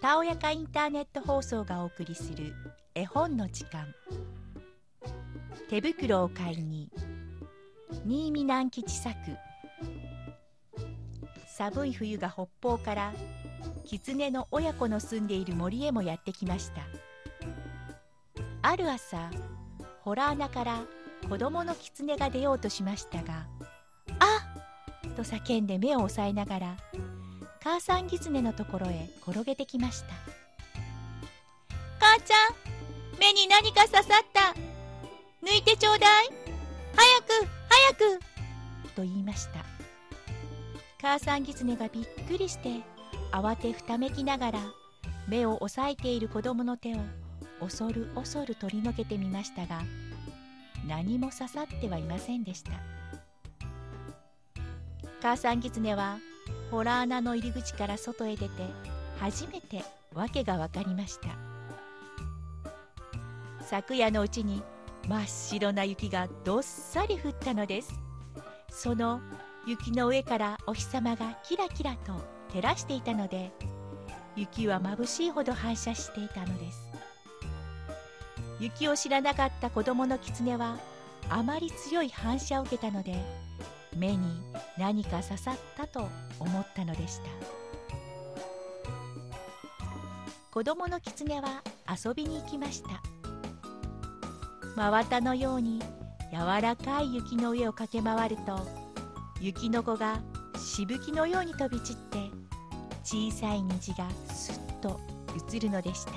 たおやかインターネット放送がお送りする絵本の時間手袋を買いに新見南吉作寒い冬が北方から狐の親子の住んでいる森へもやってきましたある朝ホラー穴から子供の狐が出ようとしましたが「!」と叫んで目を押さえながら母さん狐のところへ転げてきました。母ちゃん目に何か刺さった。抜いてちょうだい。早く早く。と言いました。母さん狐がびっくりして慌てふためきながら目を押さえている子供の手を恐る恐る取り除けてみましたが何も刺さってはいませんでした。母さん狐はホラー穴の入り口から外へ出て初めて訳が分かりました。昨夜のうちに真っ白な雪がどっさり降ったのです。その雪の上からお日様がキラキラと照らしていたので雪は眩しいほど反射していたのです。雪を知らなかった子供の狐はあまり強い反射を受けたので目に何か刺さったと思ったのでした。子供の狐は遊びに行きました。真綿のように柔らかい雪の上を駆け回ると雪の子がしぶきのように飛び散って小さい虹がすっと映るのでした。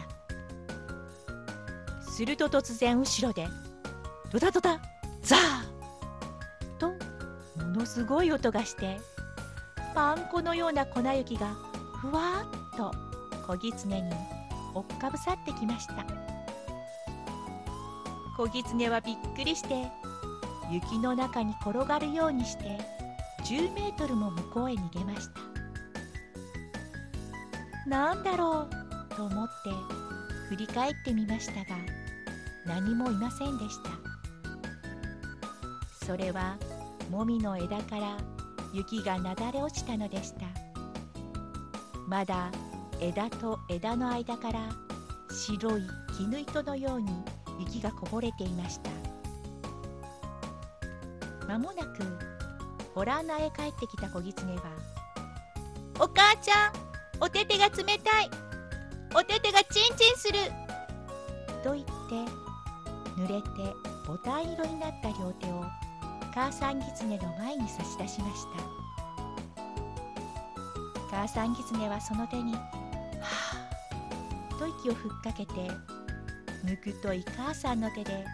すると突然後ろでドタドタザーのすごい音がしてパン粉のような粉雪がふわっと小狐に追っかぶさってきました。小狐はびっくりして雪の中に転がるようにして10メートルも向こうへ逃げました。なんだろうと思って振り返ってみましたが何もいませんでした。それはもみの枝から雪がなだれ落ちたのでした。まだ枝と枝の間から白い絹糸のように雪がこぼれていました。まもなくホラー穴へ帰ってきた子狐は「お母ちゃんお手手が冷たい。お手手がチンチンする」と言って濡れてボタン色になった両手を母さん狐の前に差し出しました。母さん狐はその手に「はあ」と息をふっかけてぬくとい母さんの手で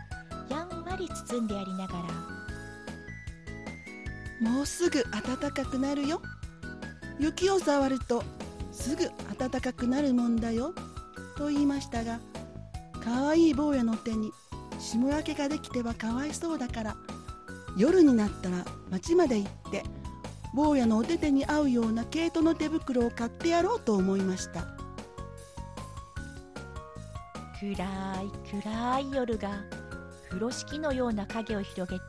やんわり包んでやりながら「もうすぐ暖かくなるよ。雪を触るとすぐ暖かくなるもんだよ」と言いましたがかわいい坊やの手に霜焼けができてはかわいそうだから夜になったら町まで行って坊やのお手手に合うような毛糸の手袋を買ってやろうと思いました。暗い暗い夜が風呂敷のような影を広げて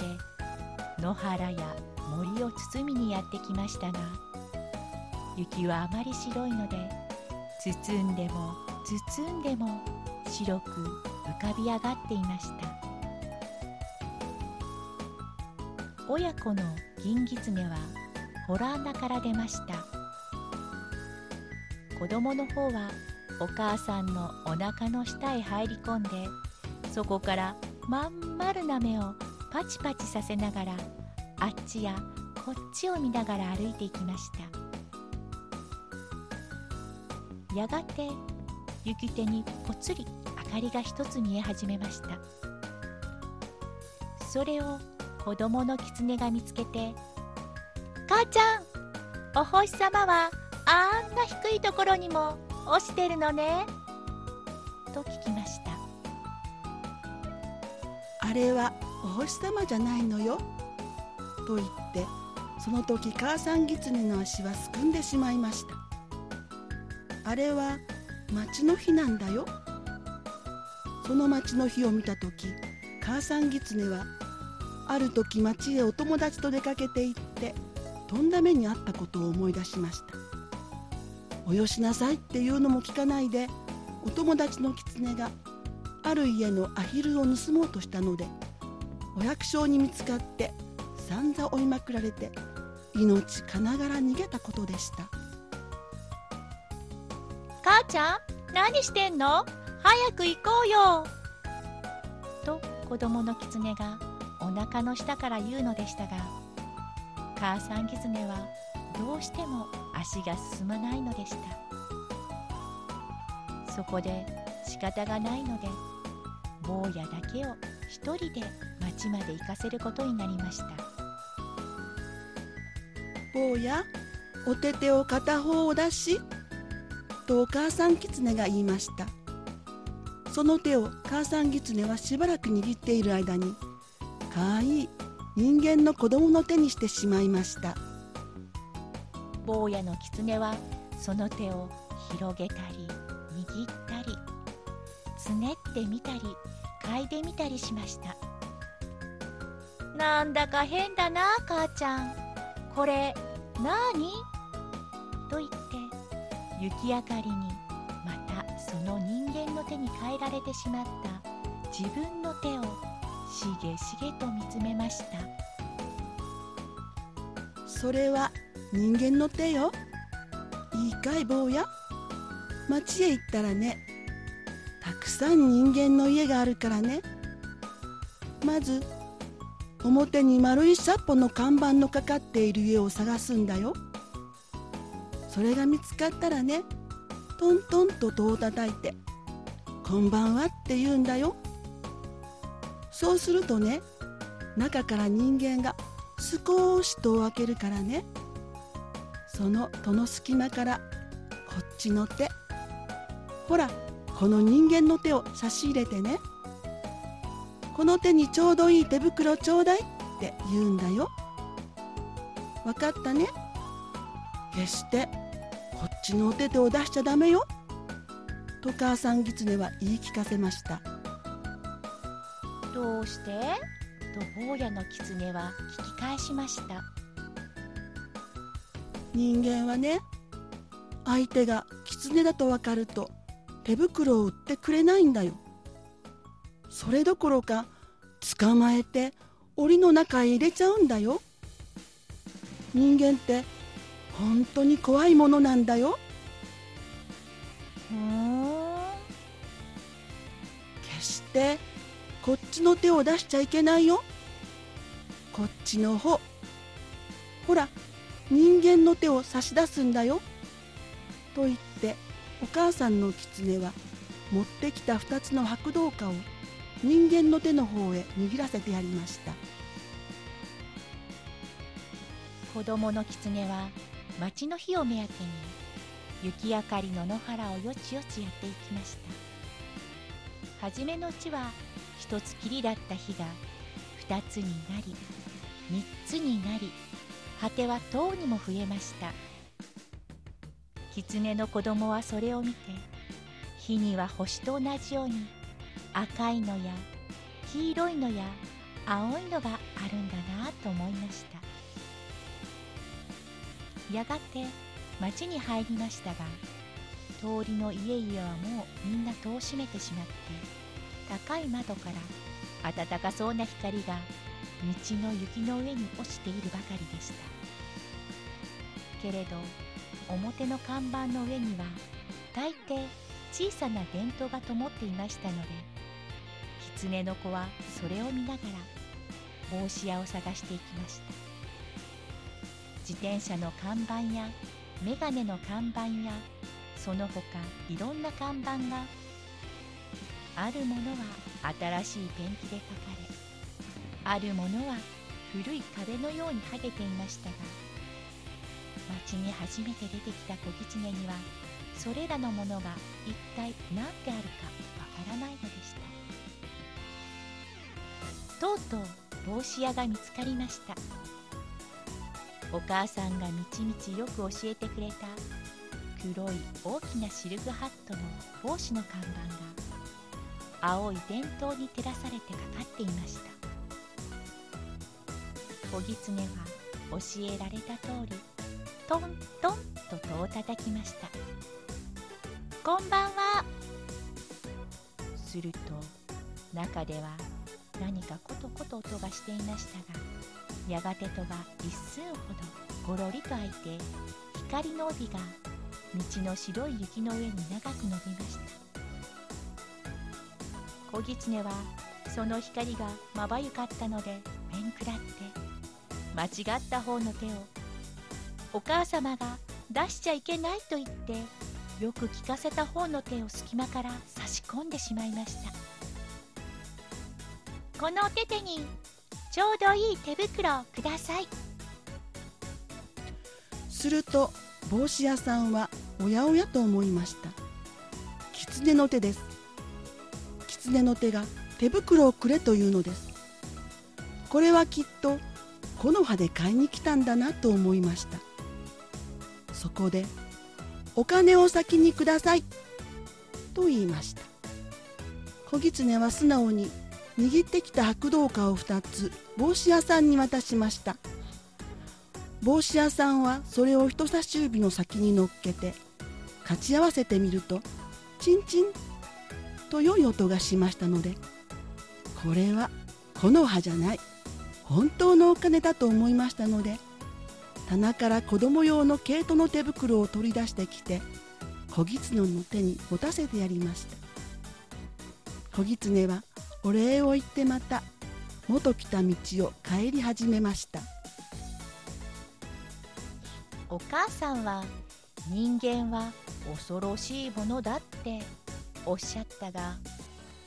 野原や森を包みにやってきましたが雪はあまり白いので包んでも包んでも白く浮かび上がっていました。親子の銀狐はホラー穴から出ました。子供の方はお母さんのお腹の下へ入り込んでそこからまん丸な目をパチパチさせながらあっちやこっちを見ながら歩いていきました。やがて行き手にぽつり明かりが一つ見え始めました。それを子供の狐が見つけて「母ちゃんお星様はあんな低いところにも落ちてるのね」と聞きました。あれはお星様じゃないのよと言ってその時母さん狐の足はすくんでしまいました。あれは町の日なんだよ。その町の日を見た時母さん狐はある時町へお友達と出かけて行ってとんだ目にあったことを思い出しましたおよしなさいっていうのも聞かないでお友達の狐がある家のアヒルを盗もうとしたのでお百姓に見つかって散々追いまくられて命かながら逃げたことでした。母ちゃん何してんの？早く行こうよ。と子供の狐がお腹の下から言うのでしたが母さん狐はどうしても足が進まないのでした。そこで仕方がないので坊やだけを一人で町まで行かせることになりました。坊やお手手を片方を出しとお母さん狐が言いました。その手を母さん狐はしばらく握っている間にかわい。い人間の子供の手にしてしまいました。坊やの狐はその手を広げたり握ったりつねってみたり嗅いでみたりしました。なんだか変だな母ちゃん。これなにと言って雪明かりにまたその人間の手に変えられてしまった自分の手をしげしげと見つめました。それは人間の手よ。いいかい坊や。町へ行ったらね。たくさん人間の家があるからね。まず表に丸いサッポの看板のかかっている家を探すんだよ。それが見つかったらねトントンと戸を叩いて「こんばんは」って言うんだよ。そうするとね中から人間が少し戸を開けるからねその戸の隙間からこっちの手ほらこの人間の手を差し入れてねこの手にちょうどいい手袋ちょうだいって言うんだよ。わかったね？決してこっちのお手手を出しちゃダメよ。と母さん狐は言い聞かせました。どうしてと坊やの狐は聞き返しました。人間はね相手が狐だと分かると手袋を売ってくれないんだよ。それどころか捕まえて檻の中へ入れちゃうんだよ。人間って本当に怖いものなんだよ。ふーん。決してこっちの手を出しちゃいけないよ。こっちの方。ほら人間の手を差し出すんだよ。と言ってお母さんの狐は持ってきた2つの白銅貨を人間の手の方へ握らせてやりました。子供の狐は町の火を目当てに雪明かりの野原をよちよちやっていきました。初めのうちは一つきりだった火が二つになり三つになり果ては十にも増えました。狐の子供はそれを見て火には星と同じように赤いのや黄色いのや青いのがあるんだなと思いました。やがて町に入りましたが通りの家々はもうみんな戸を閉めてしまって高い窓から暖かそうな光が道の雪の上に落ちているばかりでした。けれど表の看板の上には大抵小さな電灯が灯っていましたので狐の子はそれを見ながら帽子屋を探していきました。自転車の看板やメガネの看板やその他いろんな看板があるものは新しいペンキで描かれあるものは古い壁のように剥げていましたが町に初めて出てきた小狐にはそれらのものが一体何であるかわからないのでした。とうとう帽子屋が見つかりました。お母さんがみちみちよく教えてくれた黒い大きなシルクハットの帽子の看板が青い電灯に照らされてかかっていました。小狐は教えられた通りトントンと戸を叩きました。こんばんは。すると中では何かコトコト音がしていましたがやがて戸が一寸ほどごろりと開いて光の帯が道の白い雪の上に長く伸びました。子狐はその光がまばゆかったので面食らって間違った方の手をお母様が出しちゃいけないと言ってよく聞かせた方の手を隙間から差し込んでしまいました。このお手手にちょうどいい手袋をください。すると帽子屋さんはおやおやと思いました。狐の手です。狐の手が手袋をくれというのです。これはきっと木の葉で買いに来たんだなと思いました。そこで「お金を先にください」と言いました。小狐は素直に握ってきた白銅貨を2つ帽子屋さんに渡しました。帽子屋さんはそれを人差し指の先に乗っけてかち合わせてみるとチンチンと良い音がしましたのでこれは木の葉じゃない。本当のお金だと思いましたので棚から子供用の毛糸の手袋を取り出してきて小狐の手に持たせてやりました。小狐はお礼を言ってまた元来た道を帰り始めました。お母さんは人間は恐ろしいものだって。おっしゃったが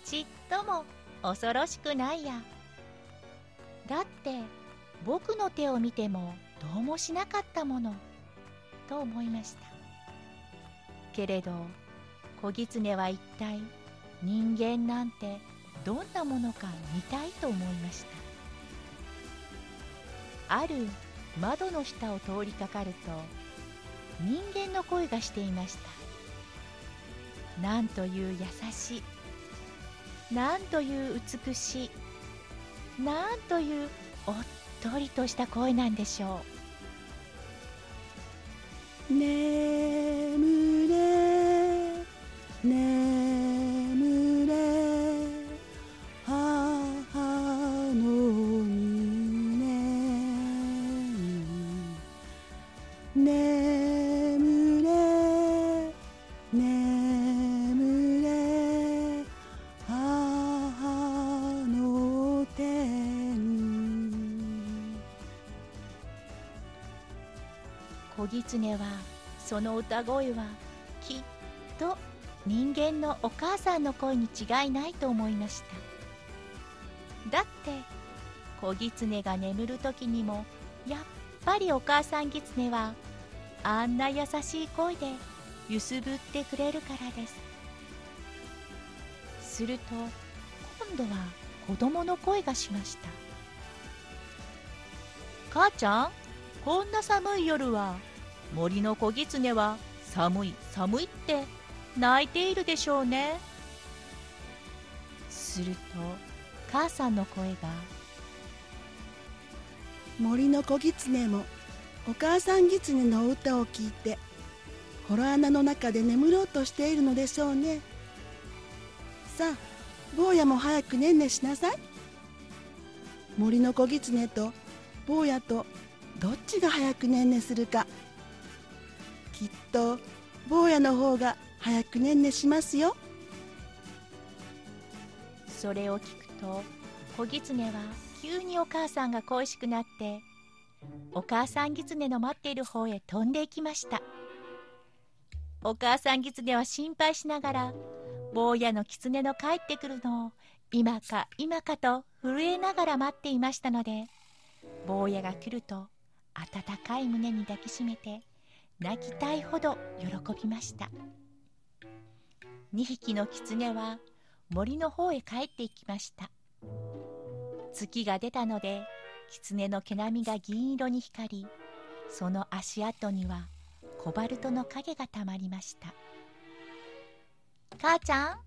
ちっとも恐ろしくないや。だって僕の手を見てもどうもしなかったもの。と思いました。けれど小狐は一体人間なんてどんなものか見たいと思いました。ある窓の下を通りかかると人間の声がしていました。なんという優しいなんという美しいなんというおっとりとした声なんでしょう。ねえ。小狐はその歌声はきっと人間のお母さんの声に違いないと思いました。だって小狐が眠る時にもやっぱりお母さん狐はあんな優しい声で揺すぶってくれるからです。すると今度は子供の声がしました。母ちゃんこんな寒い夜は森の小狐は寒い寒いって泣いているでしょうね。すると母さんの声が森の小狐もお母さん狐の歌を聞いて洞穴の中で眠ろうとしているのでしょうね。さあ坊やも早くねんねしなさい。森の小狐と坊やとどっちが早くねんねするか。きっと坊やの方が早くねんねしますよ。それを聞くと小狐は急にお母さんが恋しくなってお母さん狐の待っている方へ飛んでいきました。お母さん狐は心配しながら坊やの狐の帰ってくるのを今か今かと震えながら待っていましたので坊やが来ると温かい胸に抱きしめて泣きたいほど喜びました。2匹の狐は森の方へ帰っていきました。月が出たので狐の毛並みが銀色に光りその足跡にはコバルトの影がたまりました。母ちゃん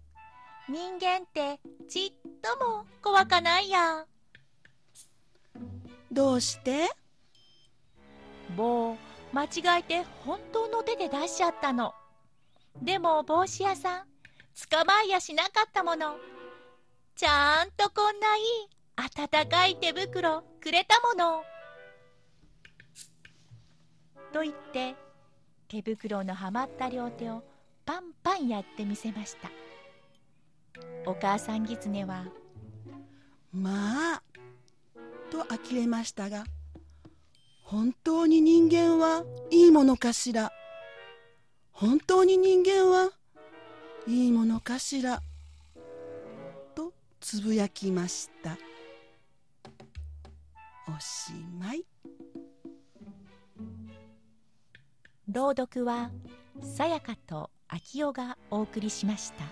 人間ってちっとも怖かないや。どうして？棒を間違えて本当の手で出しちゃったの。でも帽子屋さん捕まえやしなかったもの。ちゃんとこんないい暖かい手袋くれたもの。と言って手袋のはまった両手をパンパンやってみせました。お母さんギツネはまあと呆れましたが本当に人間はいいものかしら？本当に人間はいいものかしら？とつぶやきました。おしまい。朗読はさやかとあきおがお送りしました。